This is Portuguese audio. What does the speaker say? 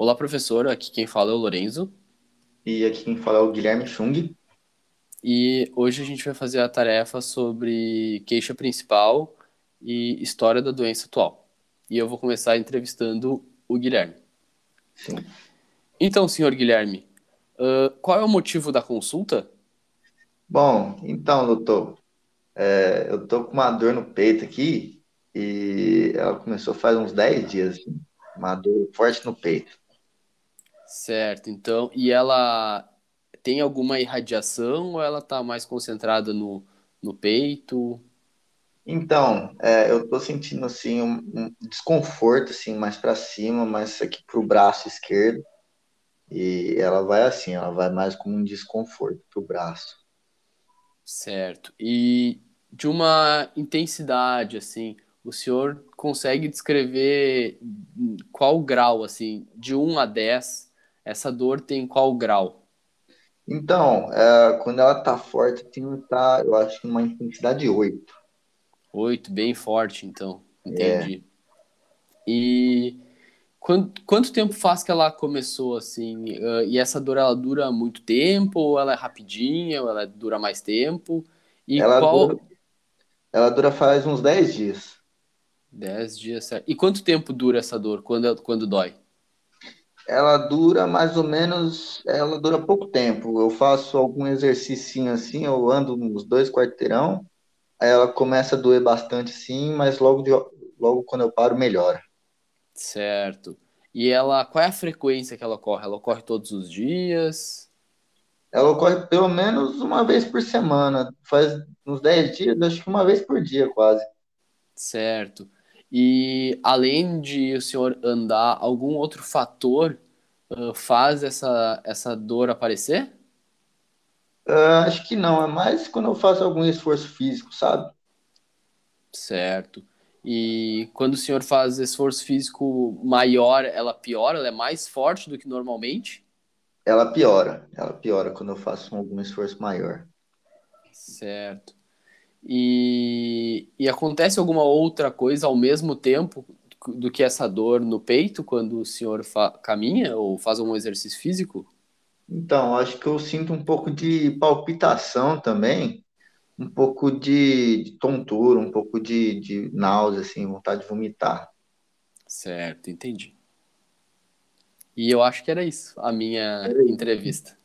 Olá, professor. Aqui quem fala é o Lorenzo. E aqui quem fala é o Guilherme Chung. E hoje a gente vai fazer a tarefa sobre queixa principal e história da doença atual. E eu vou começar entrevistando o Guilherme. Sim. Então, senhor Guilherme, uh, qual é o motivo da consulta? Bom, então, doutor, é, eu tô com uma dor no peito aqui e ela começou faz uns 10 dias, assim, uma dor forte no peito. Certo, então, e ela tem alguma irradiação ou ela tá mais concentrada no, no peito? Então, é, eu tô sentindo assim um, um desconforto assim mais para cima, mais aqui pro braço esquerdo. E ela vai assim, ela vai mais como um desconforto pro braço. Certo. E de uma intensidade assim, o senhor consegue descrever qual grau assim, de 1 a 10, essa dor tem qual grau? Então, é, quando ela tá forte, assim, tá, eu acho que uma intensidade 8. Oito, bem forte, então. Entendi. E quanto, quanto tempo faz que ela começou, assim? Uh, e essa dor, ela dura muito tempo? Ou ela é rapidinha? Ou ela dura mais tempo? E Ela qual... dura, ela dura faz uns 10 dias. Dez dias, certo. E quanto tempo dura essa dor? Quando, quando dói? Ela dura mais ou menos, ela dura pouco tempo. Eu faço algum exercício assim, eu ando uns dois quarteirão, aí ela começa a doer bastante sim, mas logo, de- logo quando eu paro, melhora. Certo. E ela, qual é a frequência que ela ocorre? Ela ocorre todos os dias? Ela ocorre pelo menos uma vez por semana, faz uns 10 dias, acho que uma vez por dia quase. Certo. E além de o senhor andar, algum outro fator ah, faz essa, essa dor aparecer? Ah, acho que não, é mais quando eu faço algum esforço físico, sabe? Certo. E quando o senhor faz esforço físico maior, ela piora? Ela é mais forte do que normalmente? Ela piora, ela piora quando eu faço algum esforço maior. Certo. E, e acontece alguma outra coisa ao mesmo tempo do que essa dor no peito quando o senhor caminha ou faz algum exercício físico? Então, acho que eu sinto um pouco de palpitação também, um pouco de, de tontura, um pouco de, de náusea, assim, vontade de vomitar. Certo, entendi. E eu acho que era isso, a minha entrevista.